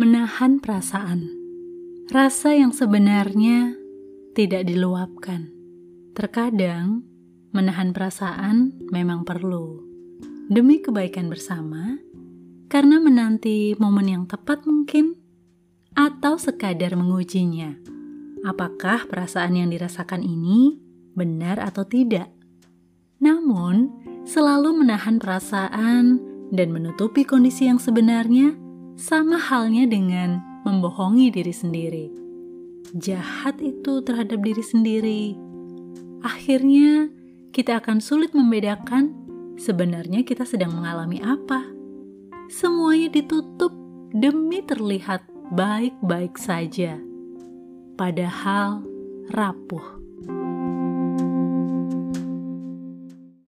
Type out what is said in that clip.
Menahan perasaan, rasa yang sebenarnya tidak diluapkan. Terkadang, menahan perasaan memang perlu demi kebaikan bersama, karena menanti momen yang tepat mungkin, atau sekadar mengujinya. Apakah perasaan yang dirasakan ini benar atau tidak? Namun, selalu menahan perasaan dan menutupi kondisi yang sebenarnya sama halnya dengan membohongi diri sendiri. Jahat itu terhadap diri sendiri. Akhirnya, kita akan sulit membedakan sebenarnya kita sedang mengalami apa. Semuanya ditutup demi terlihat baik-baik saja, padahal rapuh.